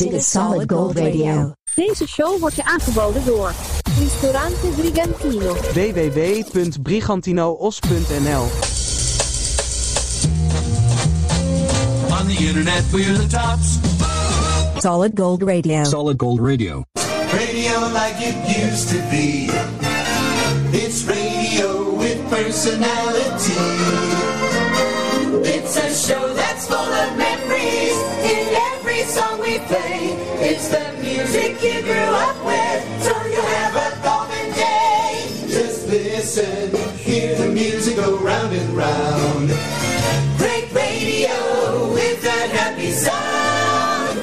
Dit is Solid Gold Radio. Deze show wordt je aangeboden door Ristorante Brigantino. www.brigantinoos.nl On the internet, we're the tops. Solid Gold Radio. Solid Gold Radio. Radio like it used to be. It's radio with personality. Song we play. It's the music you grew up with, so you have a golden day. Just listen, hear the music go round and round. Great radio with that happy sound.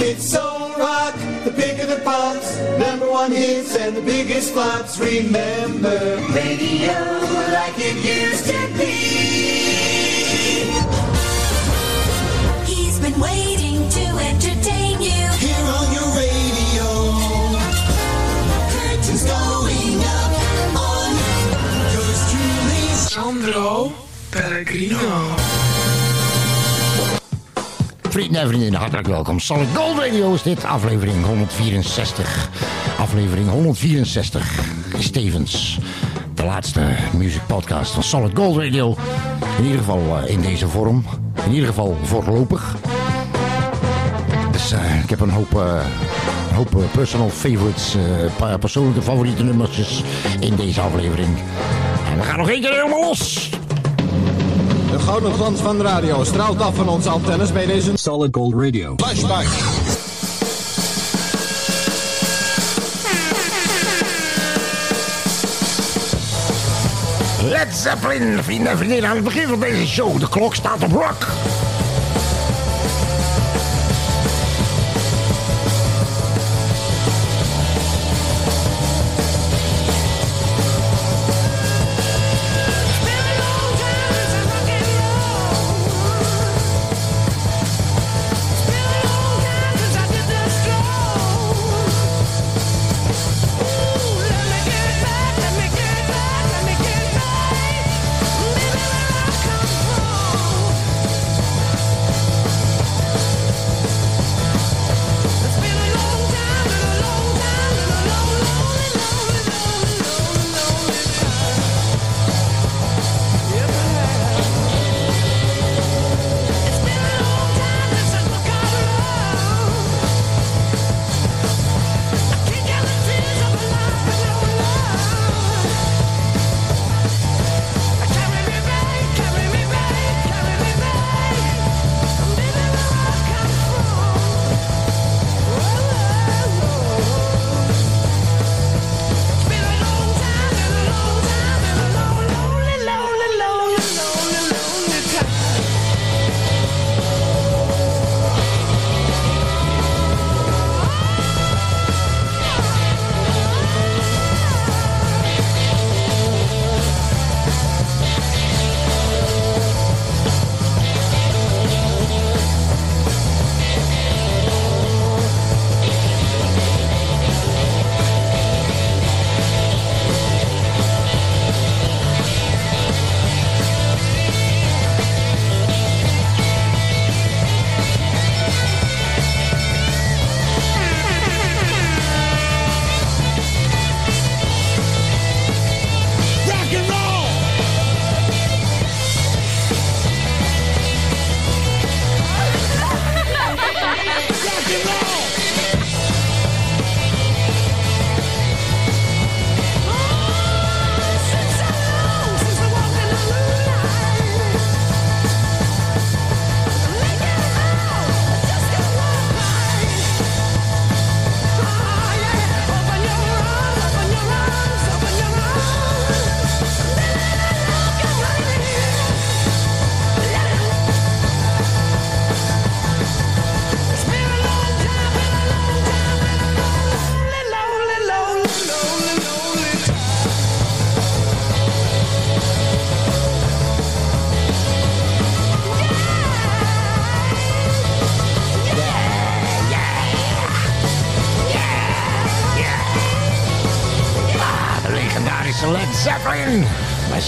It's soul rock, the pick of the pops, number one hits and the biggest flops. Remember, radio like it used to be. Sandro Pellegrino. Vrienden en vriendinnen, hartelijk welkom. Solid Gold Radio is dit, aflevering 164. Aflevering 164 is tevens de laatste music podcast van Solid Gold Radio. In ieder geval eh, in deze vorm. In ieder geval voorlopig. Dus eh, ik heb een hoop, eh, een hoop personal favorites, een paar persoonlijke favoriete nummertjes in deze aflevering. We gaan nog één keer helemaal los. De gouden glans van de radio straalt af van onze antennes bij deze Solid Gold Radio. flashback. Led Zeppelin, vrienden en vriendinnen, aan het begin van deze show. De klok staat op rock.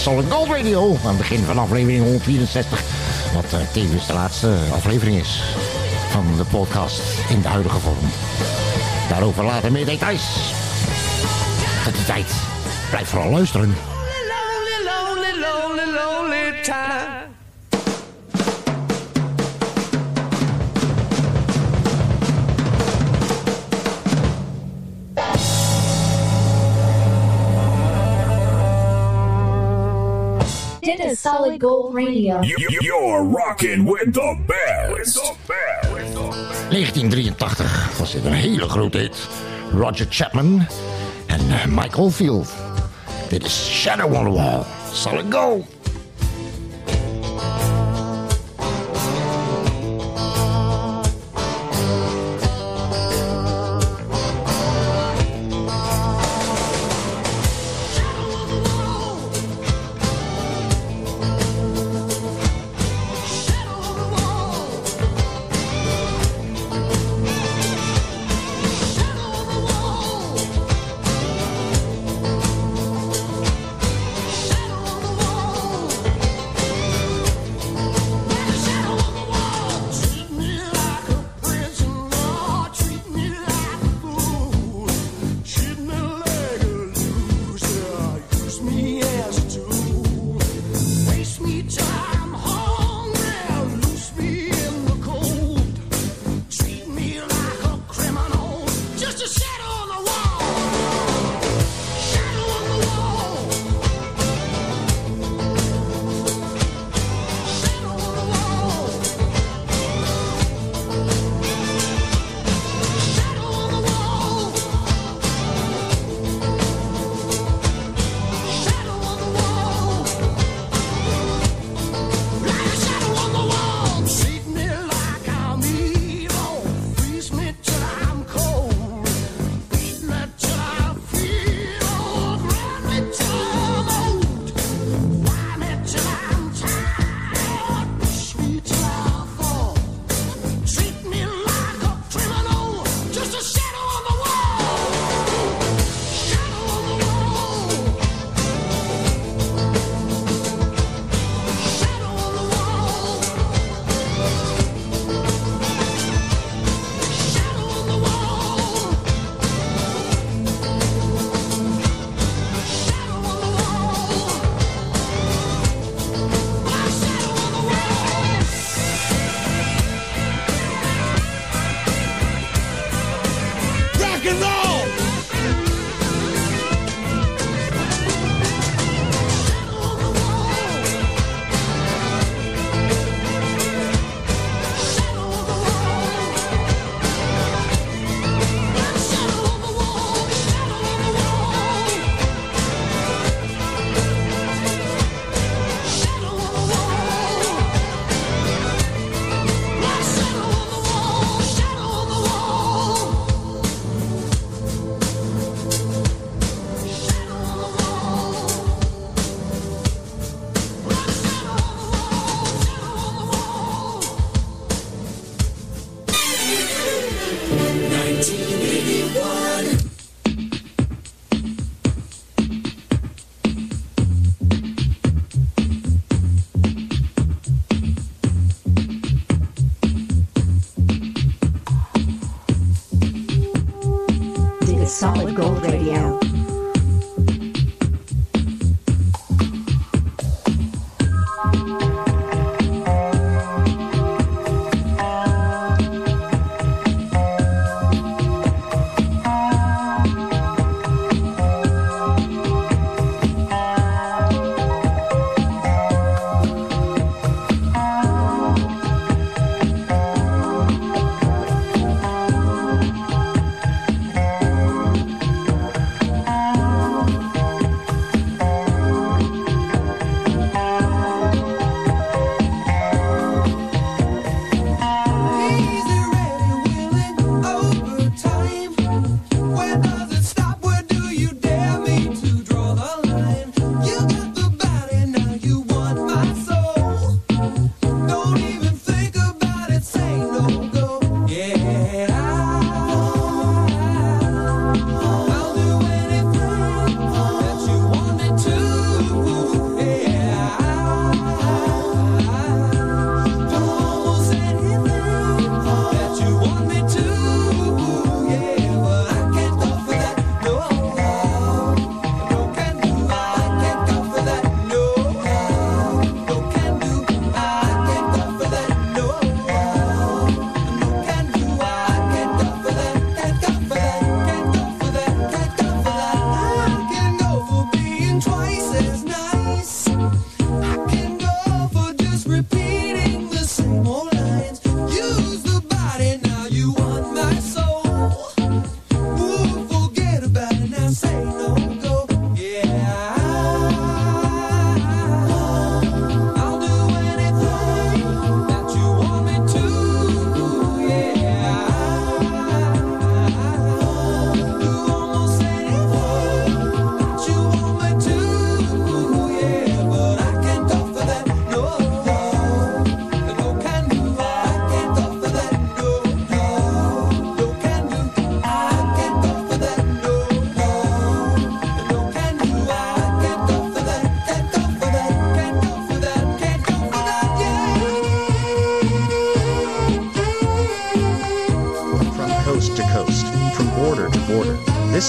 Solid Gold Radio. Aan het begin van aflevering 164. Wat eh, tevens de laatste aflevering is. van de podcast in de huidige vorm. Daarover later meer details. Tot die tijd, blijf vooral luisteren. Dit is Solid Gold Radio. You're rocking with the best. 1983 was dit een hele grote hit. Roger Chapman en eh, Michael Field. Dit is Shadow on the Wall. Solid Gold.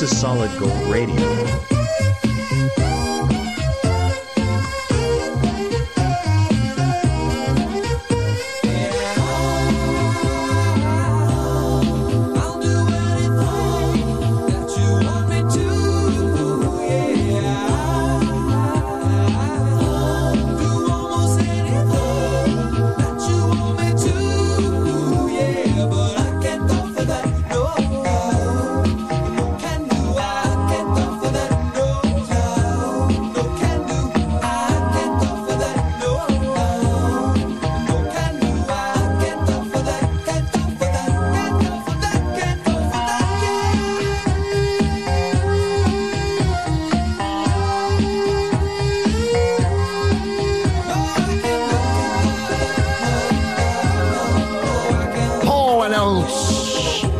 solid gold radio.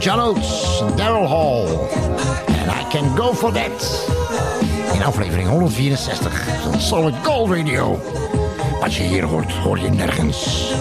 John Oates, Daryl Hall. And I Can Go For That. In aflevering 164 van Solid Gold Radio. Wat je hier hoort, hoor je nergens.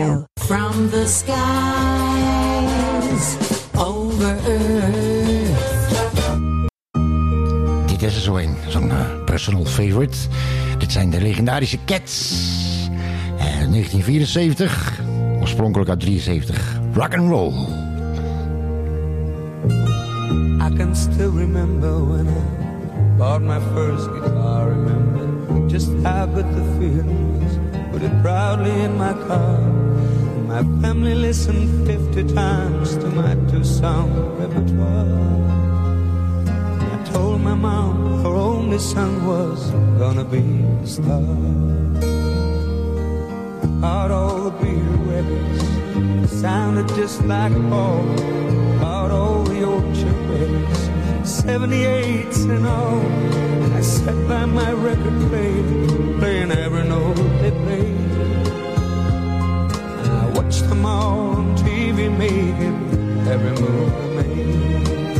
Radio. From the skies over Earth. Dit is er zo een, zo'n uh, personal favorite. Dit zijn de legendarische Cats. Eh, uh, 1974, oorspronkelijk uit 73. Rock and roll. I can still remember when I bought my first guitar. Remember just how good the feeling was. Put it proudly in my car. My family listened 50 times to my two-song repertoire. I told my mom her only son was gonna be a star. Bought all the Beatle records, sounded just like Paul. Bought all the Orchard records, 78s and all. I sat by my record player, playing Making every move they made.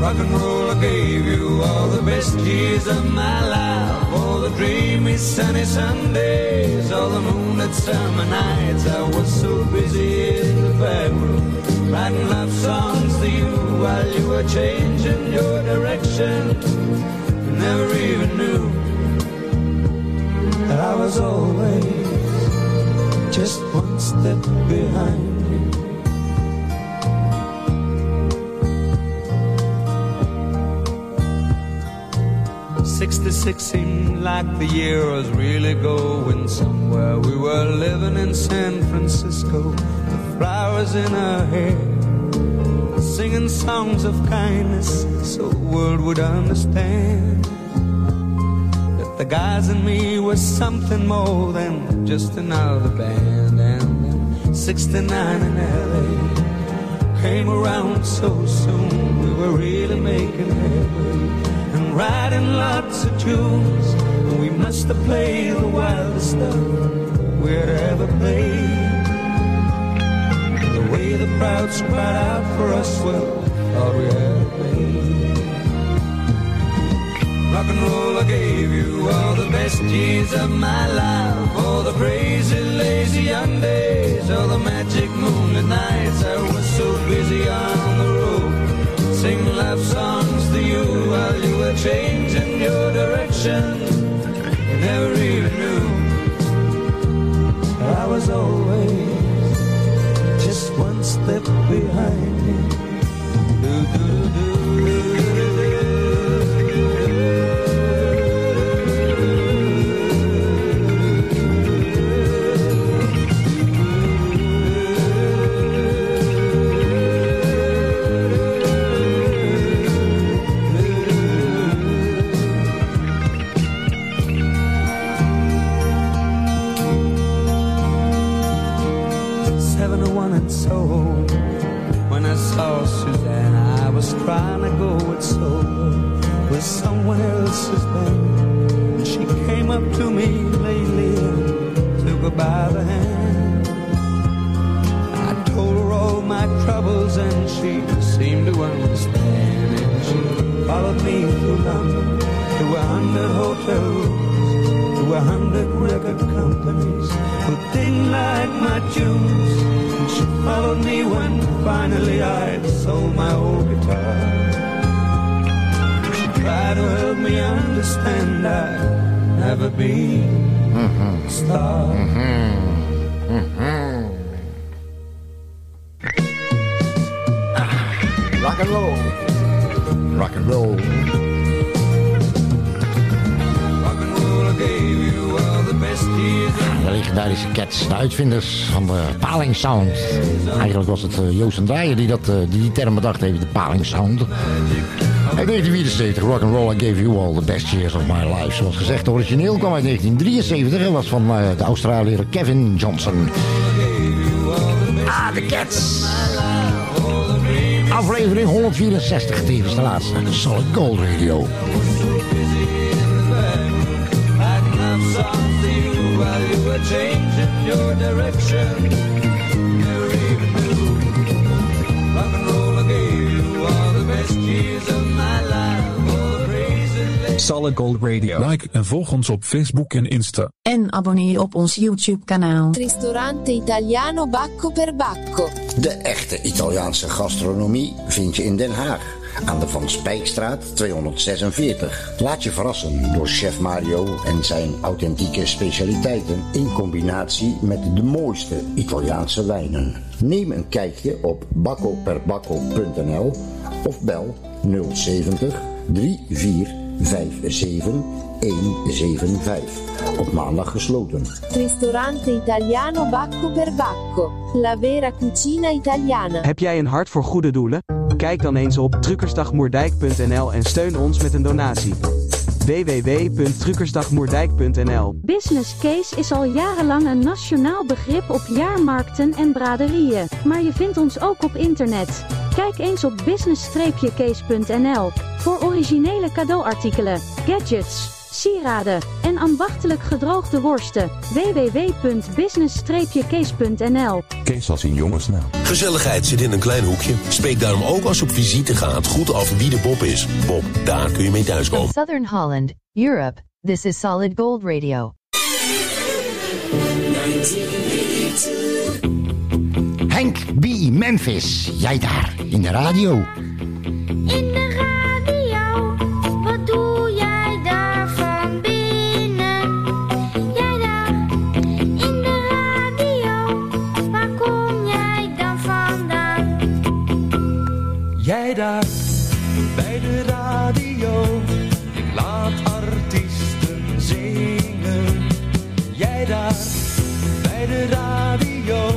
Rock and roll, I gave you all the best years of my life. All the dreamy sunny Sundays, all the moonlit summer nights. I was so busy in the back room, writing love songs to you while you were changing your direction. Never even knew that I was always just one step behind. 66 seemed like the year was really going somewhere. We were living in San Francisco with flowers in our hair, singing songs of kindness so the world would understand that the guys and me was something more than just another band. And then 69 in LA came around so soon, we were really making headway and writing lots of tunes. And we must have played the wildest stuff we'd ever played. The way the crowds cried out for us, well, thought we had. Rock and roll, I gave you all the best years of my life. All the crazy, lazy young days, all the magic moonlit nights. I was so busy on the road, singing love songs to you while you were changing your direction. You never even knew I was always just one step behind you. Do, do, do, Seven uitvinders van de Paling Sound. Eigenlijk was het eh, Joost en die, dat, eh, die term bedacht heeft, de Paling Sound. In 1974, Rock and Roll, I gave you all the best years of my life. Zoals gezegd, origineel kwam uit 1973 en was van eh, de Australiër Kevin Johnson. Ah, de Cats. Aflevering 164, tevens de laatste. Solid Gold Radio. Were changing your direction. Never even knew. Rock and roll, I gave you all the best years of my life. Solid Gold Radio. Like en volg ons op Facebook en Insta. En abonneer op ons YouTube kanaal. Ristorante italiano Bacco per Bacco. De echte Italiaanse gastronomie vind je in Den Haag. Aan de Van Spijkstraat 246. Laat je verrassen door chef Mario en zijn authentieke specialiteiten in combinatie met de mooiste Italiaanse wijnen. Neem een kijkje op baccoperbacco.nl of bel 070 34 57175. Op maandag gesloten. Ristorante Italiano Bacco per Bacco. La vera cucina italiana. Heb jij een hart voor goede doelen? Kijk dan eens op truckersdagmoerdijk.nl en steun ons met een donatie. www.truckersdagmoerdijk.nl Business case is al jarenlang een nationaal begrip op jaarmarkten en braderieën, maar je vindt ons ook op internet. Kijk eens op business-case.nl voor originele cadeauartikelen, gadgets, sieraden en ambachtelijk gedroogde worsten. www.business-case.nl Kees als in jongensnaam. Gezelligheid zit in een klein hoekje. Spreek daarom ook als je op visite gaat goed af wie de Bob is. Bob, daar kun je mee thuiskomen. Southern Holland, Europe. This is Solid Gold Radio. Henk B. Memphis, jij daar in de radio. In daar bij de radio, ik laat artiesten zingen. Jij daar bij de radio,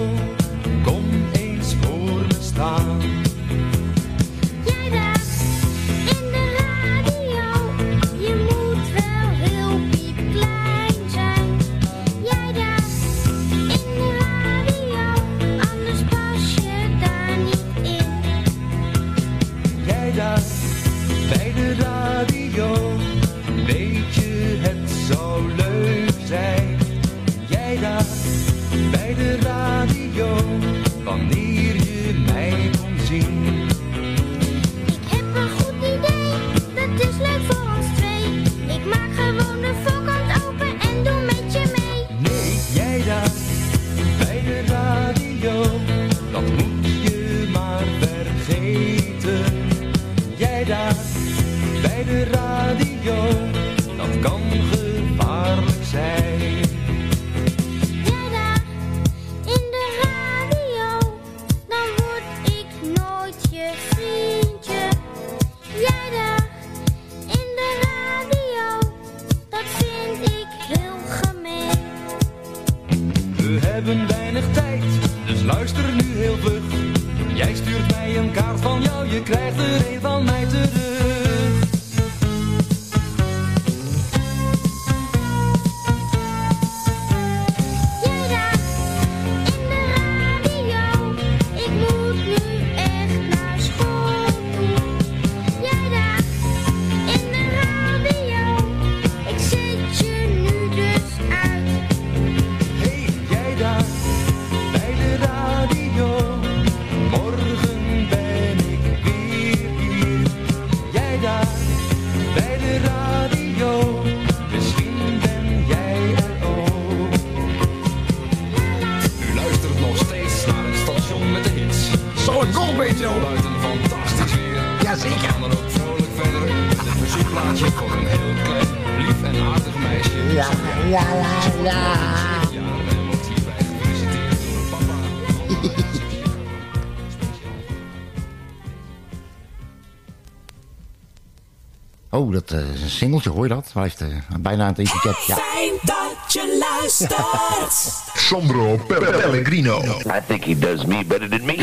een singeltje, hoor je dat? Hij heeft eh, bijna aan het etiket. Ja. Fijn dat je luistert. Sandro Pellegrino. I think he does me better than me.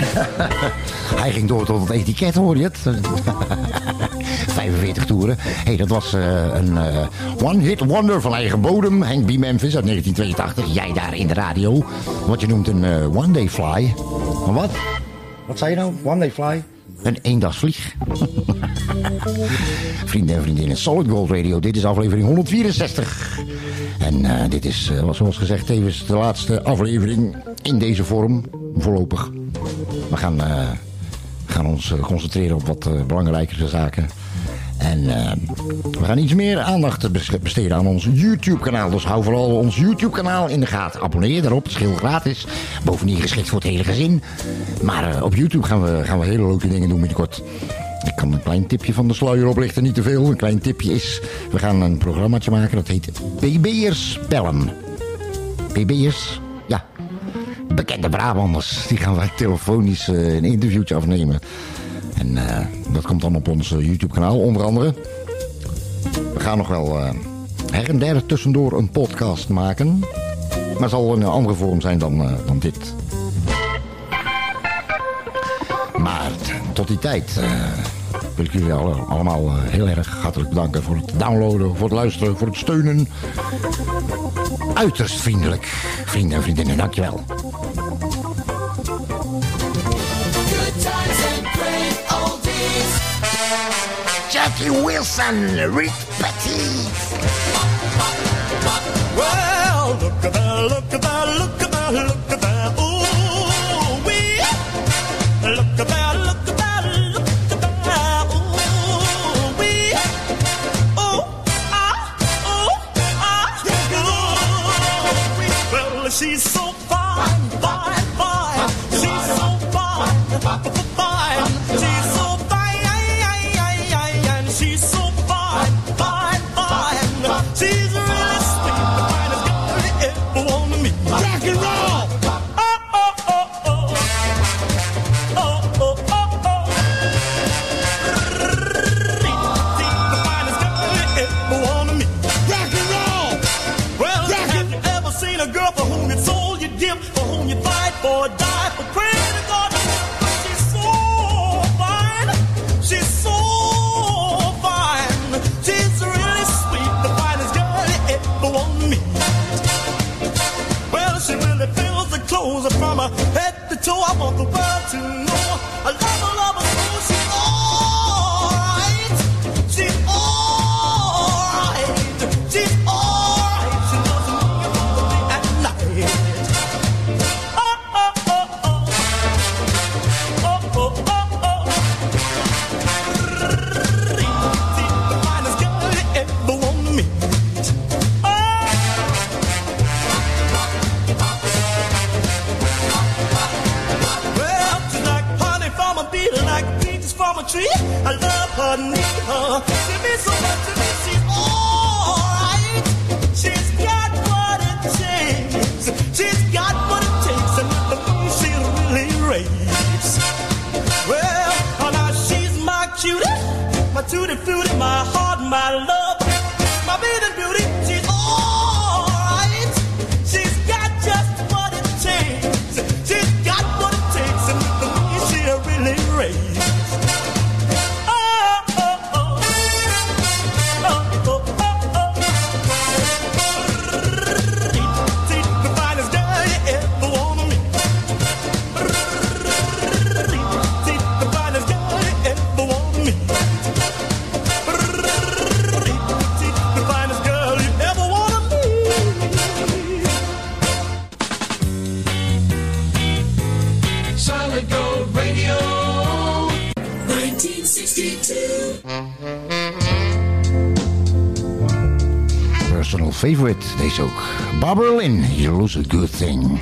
Hij ging door tot het etiket, hoor je het? 45 toeren. hey, dat was eh, een eh, one-hit wonder van eigen bodem. Henk B. Memphis uit 1982. Jij daar in de radio. Wat je noemt een one-day fly. Wat? Wat zei je nou? One-day fly? Een eendagsvlieg. Vrienden en vriendinnen, Solid Gold Radio. Dit is aflevering 164. En eh, dit is, eh, zoals gezegd, tevens de laatste aflevering in deze vorm. Voorlopig. We gaan, eh, gaan ons concentreren op wat belangrijkere zaken. En eh, we gaan iets meer aandacht bes- besteden aan ons YouTube-kanaal. Dus hou vooral ons YouTube-kanaal in de gaten. Abonneer daarop, het is heel gratis. Bovendien geschikt voor het hele gezin. Maar eh, op YouTube gaan we, gaan we hele leuke dingen doen binnenkort. Ik kan een klein tipje van de sluier oplichten, niet te veel. Een klein tipje is, we gaan een programmaatje maken dat heet PB'ers bellen. PB'ers, ja, bekende Brabanders. Die gaan wij telefonisch eh, een interviewtje afnemen. En eh, dat komt dan op ons eh, YouTube-kanaal onder andere. We gaan nog wel eh, her en der tussendoor een podcast maken. Maar zal een andere vorm zijn dan, dan dit. Maar tot die tijd wil ik jullie allemaal heel erg hartelijk bedanken voor het downloaden, voor het luisteren, voor het steunen. Uiterst vriendelijk, vrienden en vriendinnen, dankjewel. Jackie Wilson, Rick Petit. Well, look at that, look at that, look at that, look at that. Ooh. Personal favorite, deze ook. Barbara Lynn, You Lose a Good Thing.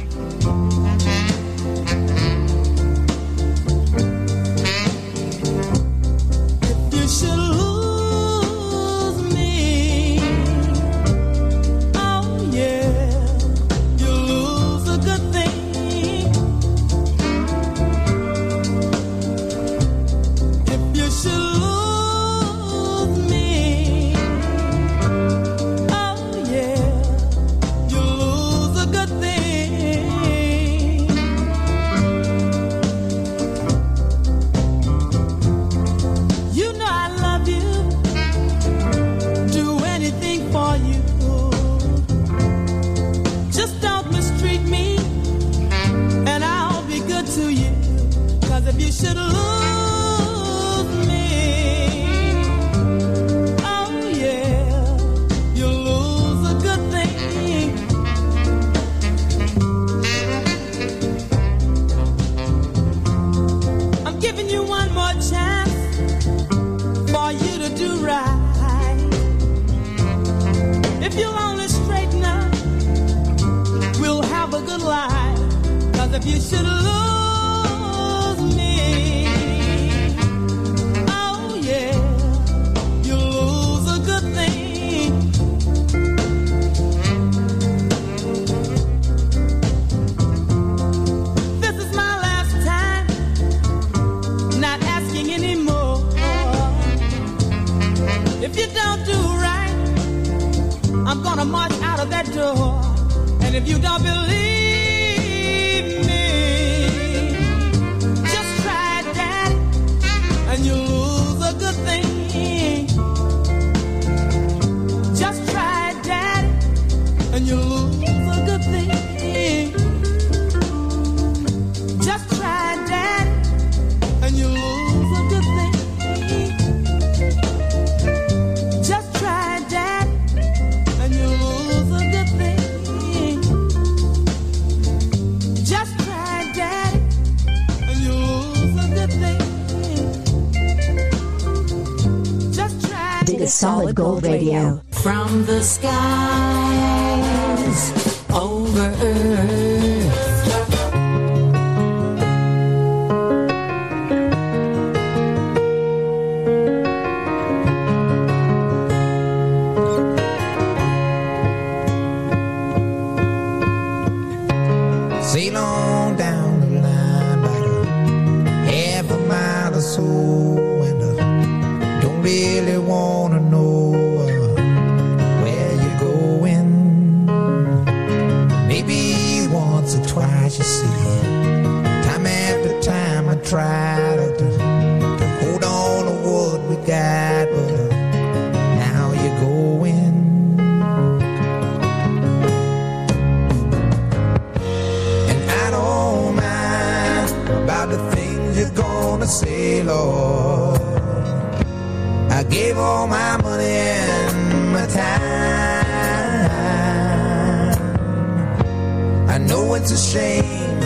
It's a shame.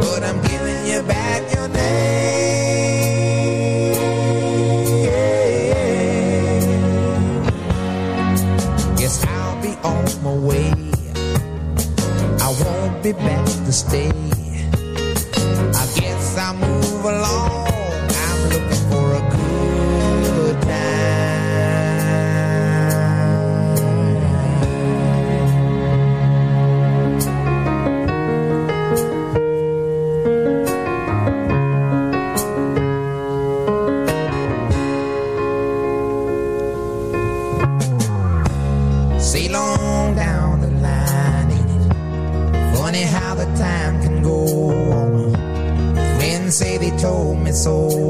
But I'm giving you back your name. Yes, I'll be on my way. I won't be back to stay. soul.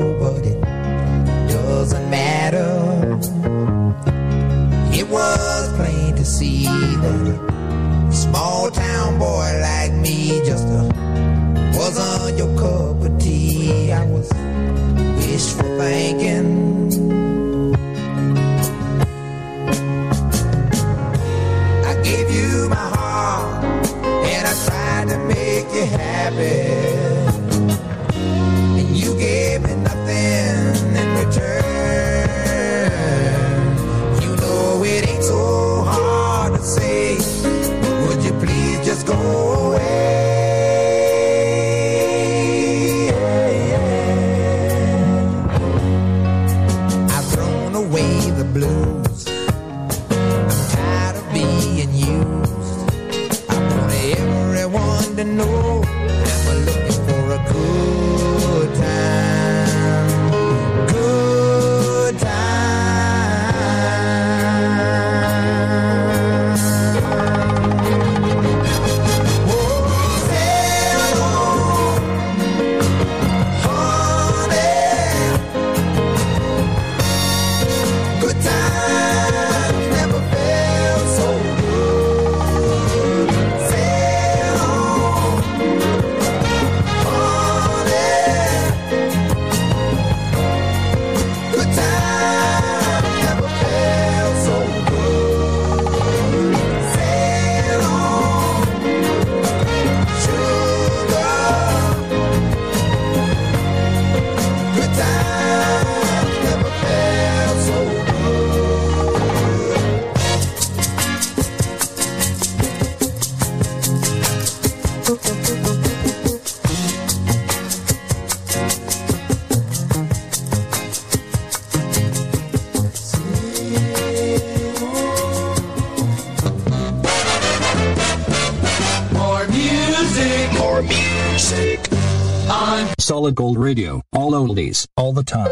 Solid Gold Radio, all oldies, all the time.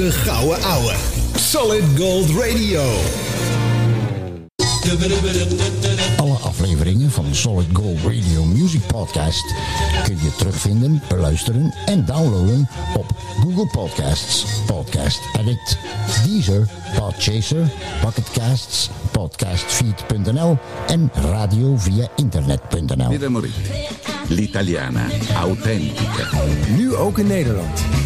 Allerbeste gouden ouwe. Solid Gold Radio. Alle afleveringen van de Solid Gold Radio Music Podcast kun je terugvinden, beluisteren en downloaden op Google Podcasts, Podcast Addict, Deezer, Podchaser, Pocketcasts, Podcastfeed.nl en radio via internet.nl. L'italiana autentica. Nu ook in Nederland.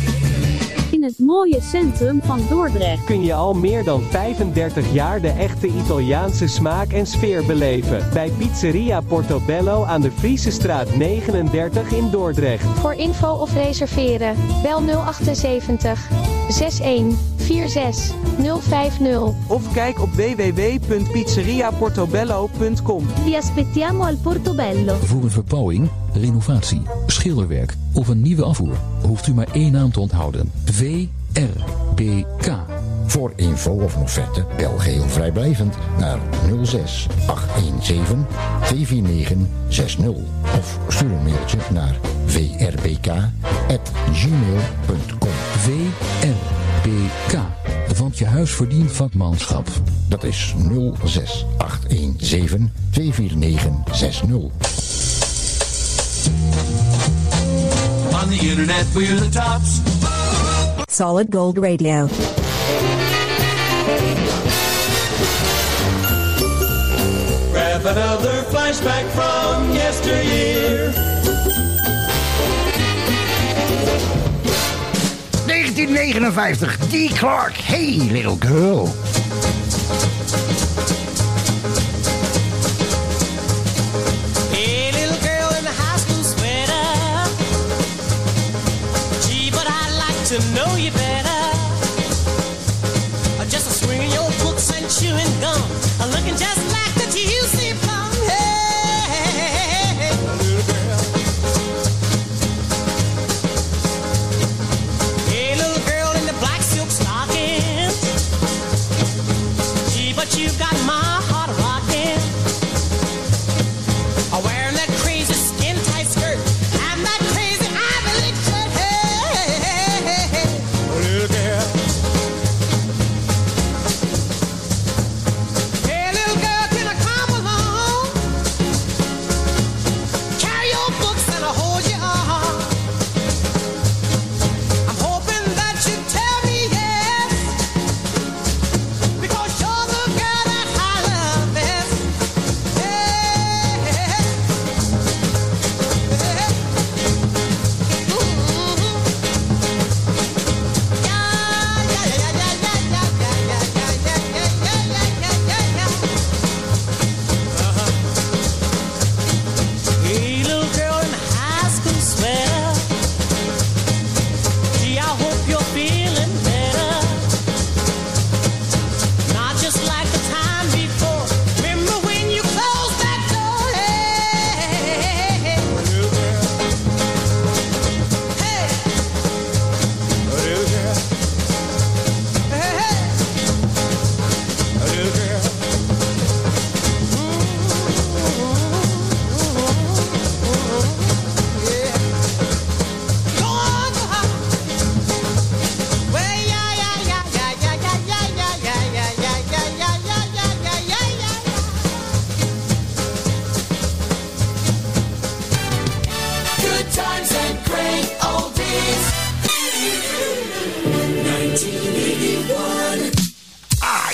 Mooie centrum van Dordrecht. kun je al meer dan 35 jaar de echte Italiaanse smaak en sfeer beleven. Bij Pizzeria Portobello aan de Friese straat 39 in Dordrecht. Voor info of reserveren, bel 078 61 46 050. Of kijk op www.pizzeriaportobello.com. Vi aspettiamo al Portobello. Voor een verbouwing, renovatie, schilderwerk of een nieuwe afvoer hoeft u maar één naam te onthouden. VRBK. Voor info of offerte bel geheel vrijblijvend naar 06 817 249 60 of stuur een mailtje naar vrbk@gmail.com. VRBK. Want je huis verdient vakmanschap. Dat is 06 817 249 60. On the internet, we're the tops. Solid Gold Radio. Grab another flashback from yesteryear. 1959, Dee Clark, Hey Little Girl. Got my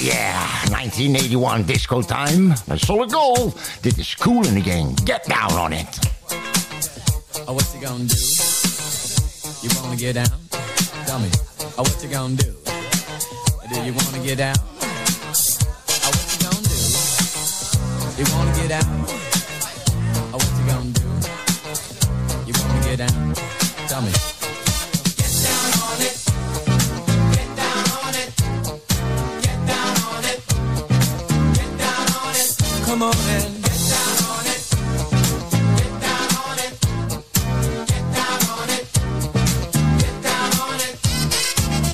yeah, 1981 disco time. A solid goal. Dit is cool in the game. Get down on it. Oh, what you gonna do? You wanna get down? Tell me. Oh, what you gonna do? Do you wanna get down? Oh, what you gonna do? You wanna get down? Oh, what you gonna do? You wanna get down? Tell me. Come on and Get down on it. Get down on it. Get down on it. Get down on it.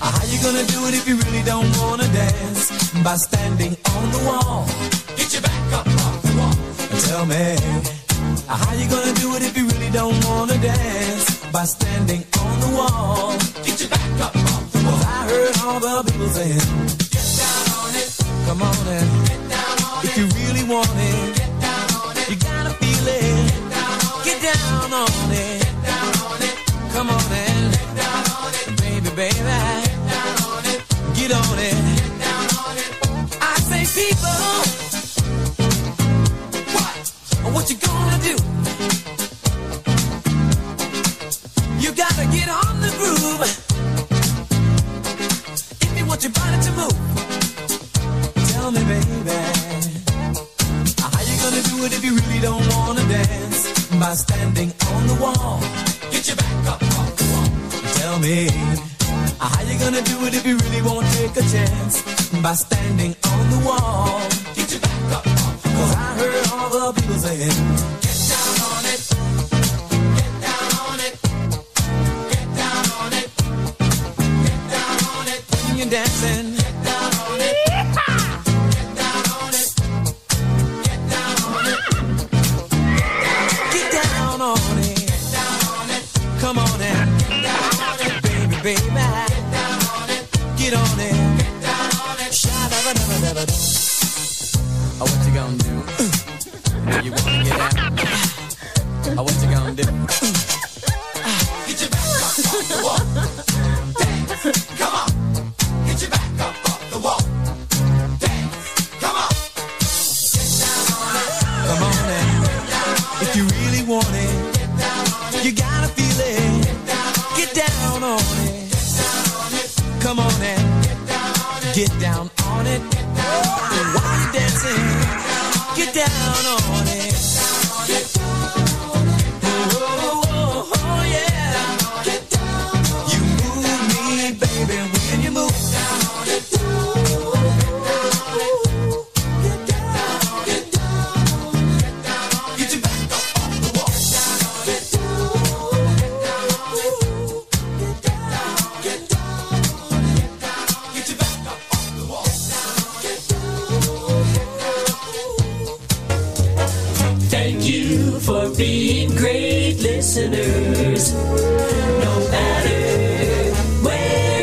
How you gonna do it if you really don't wanna dance? By standing on the wall. Get your back up off the wall. Tell me. uh, How you gonna do it if you really don't wanna dance? by standing on the wall. Get your back up off the wall. I heard all the people saying, Get down on it. Come on and if it. If you really want it, get down on it. You gotta feel it. Get down on it. Get down on it. Come on and get down on it. Baby, baby. Get down on it. Take a chance? By standing on the wall, get your back up. Cause I heard all the people saying,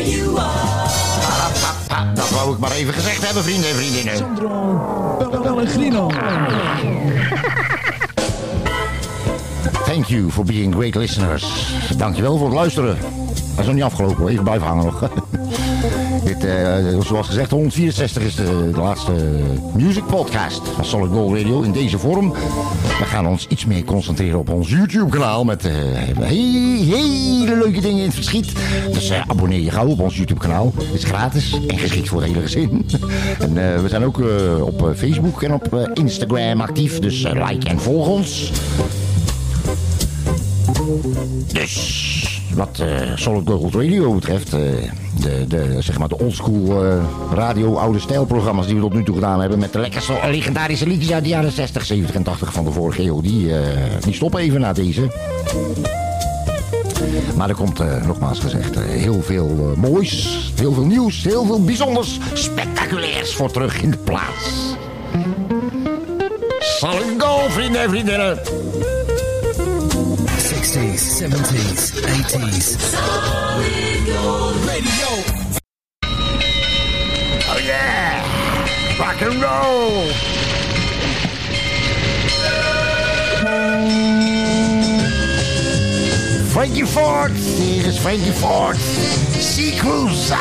you are. Dat wou ik maar even gezegd hebben, vrienden en vriendinnen. Pellegrino. Thank you for being great listeners. Dankjewel voor het luisteren. Dat is nog niet afgelopen hoor, even blijven hangen nog. Dit, eh, zoals gezegd, 164 is de, de laatste music podcast van Solid Gold Radio in deze vorm. We gaan ons iets meer concentreren op ons YouTube kanaal met eh, he- hele leuke dingen in het verschiet. Dus eh, abonneer je gauw op ons YouTube kanaal. Het is gratis en geschikt voor de hele gezin. en eh, we zijn ook op Facebook en op Instagram actief, dus like en volg ons. Dus wat eh, Solid Gold Radio betreft, eh, de, de, zeg maar de oldschool eh, radio oude stijlprogramma's die we tot nu toe gedaan hebben met de lekkerste legendarische liedjes uit de jaren 60, 70 en 80 van de vorige eeuw, die, die stoppen even na deze. Maar er komt, nogmaals gezegd, heel veel moois, heel veel nieuws, heel veel bijzonders, spectaculairs voor terug in de plaats. Solid Gold, vrienden en vriendinnen. 60s, 70s, 80s. Radio. Oh yeah! Rock and roll! Frankie Ford, hier is Frankie Ford. Sea Cruise.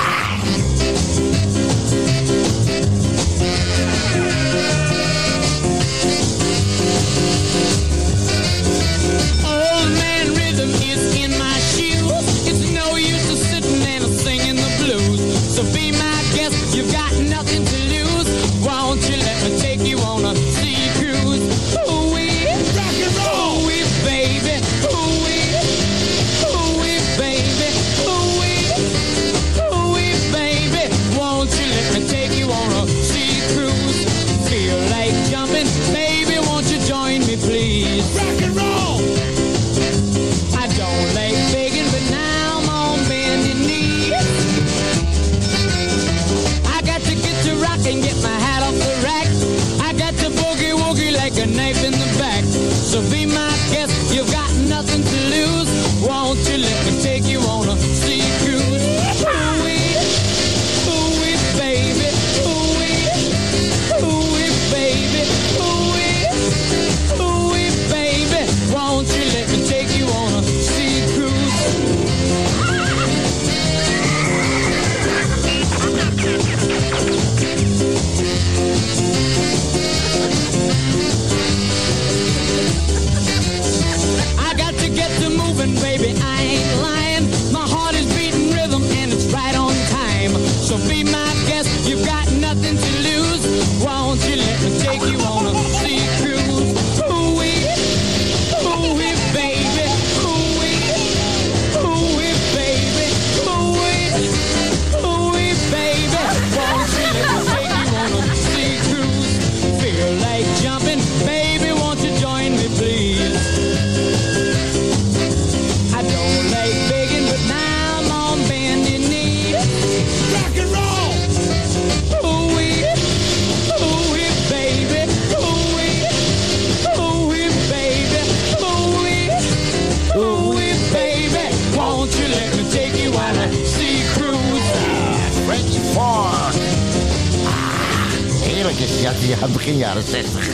begin jaren 60.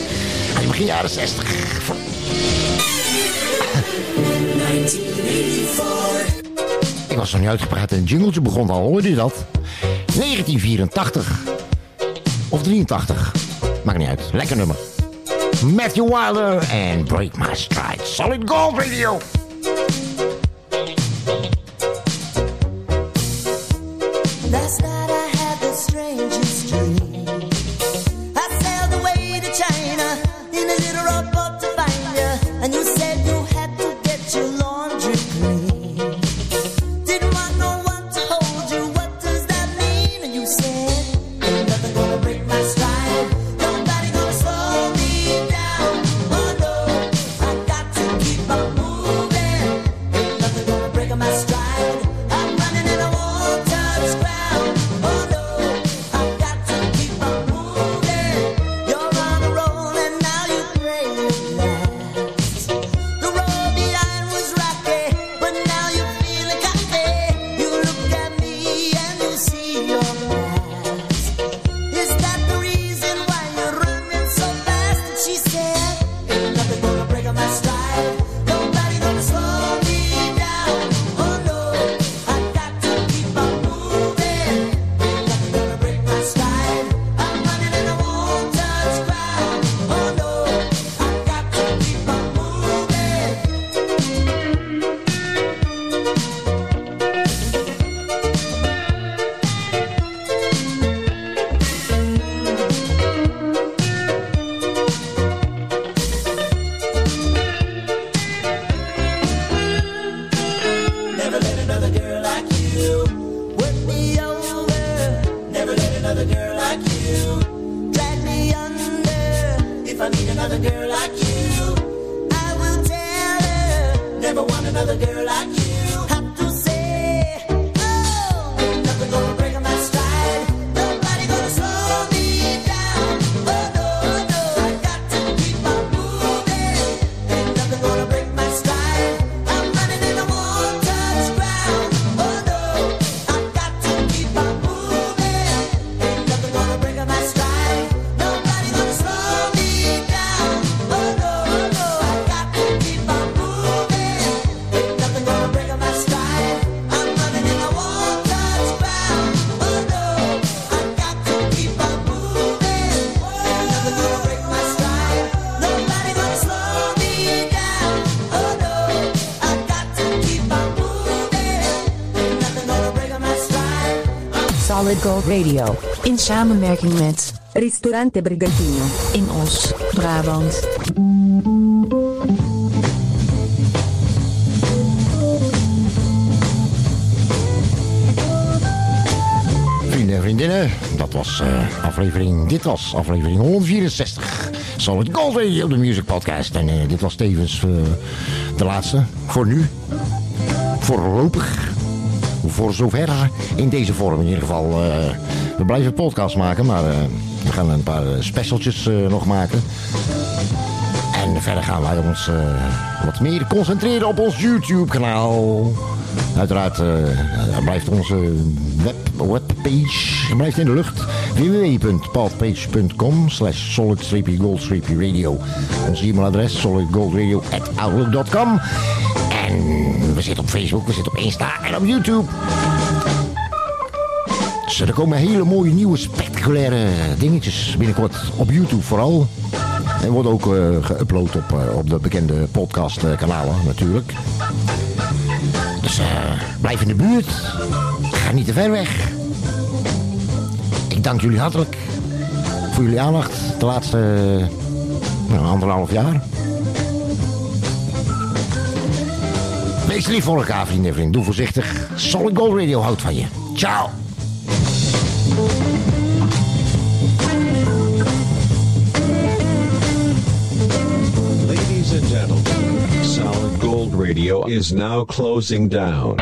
Begin jaren 60. Ik was nog niet uitgepraat en een jingletje begon al, hoorde je dat? 1984. Of 83. Maakt niet uit. Lekker nummer. Matthew Wilder en Break My Stride. Solid Gold Radio. Radio. In samenwerking met Ristorante Brigantino. In Os, Brabant. Vrienden en vriendinnen, dat was eh, aflevering. Dit was aflevering 164. Solid Gold Radio, de Music Podcast. En eh, dit was tevens uh, de laatste voor nu. Voorlopig voor zover in deze vorm in ieder geval. Eh, we blijven podcast maken, maar eh, we gaan een paar eh, specialtjes nog maken. En verder gaan wij ons wat meer concentreren op ons YouTube-kanaal. Uiteraard blijft onze web, webpage blijft in de lucht. www.podpage.com slash solid-gold-radio Ons e-mailadres solidgoldradio at En we zitten op Facebook, we zitten op Insta en op YouTube. Dus er komen hele mooie nieuwe spectaculaire dingetjes binnenkort op YouTube vooral. En wordt ook eh, geüpload op, eh, op de bekende podcastkanalen eh, natuurlijk. Dus blijf in de buurt. Ga niet te ver weg. Ik dank jullie hartelijk voor jullie aandacht de laatste nou, anderhalf jaar. Wees lief voor elkaar, vrienden en vrienden. Doe voorzichtig. Solid Gold Radio houdt van je. Ciao. Ladies and gentlemen, Solid Gold Radio is now closing down.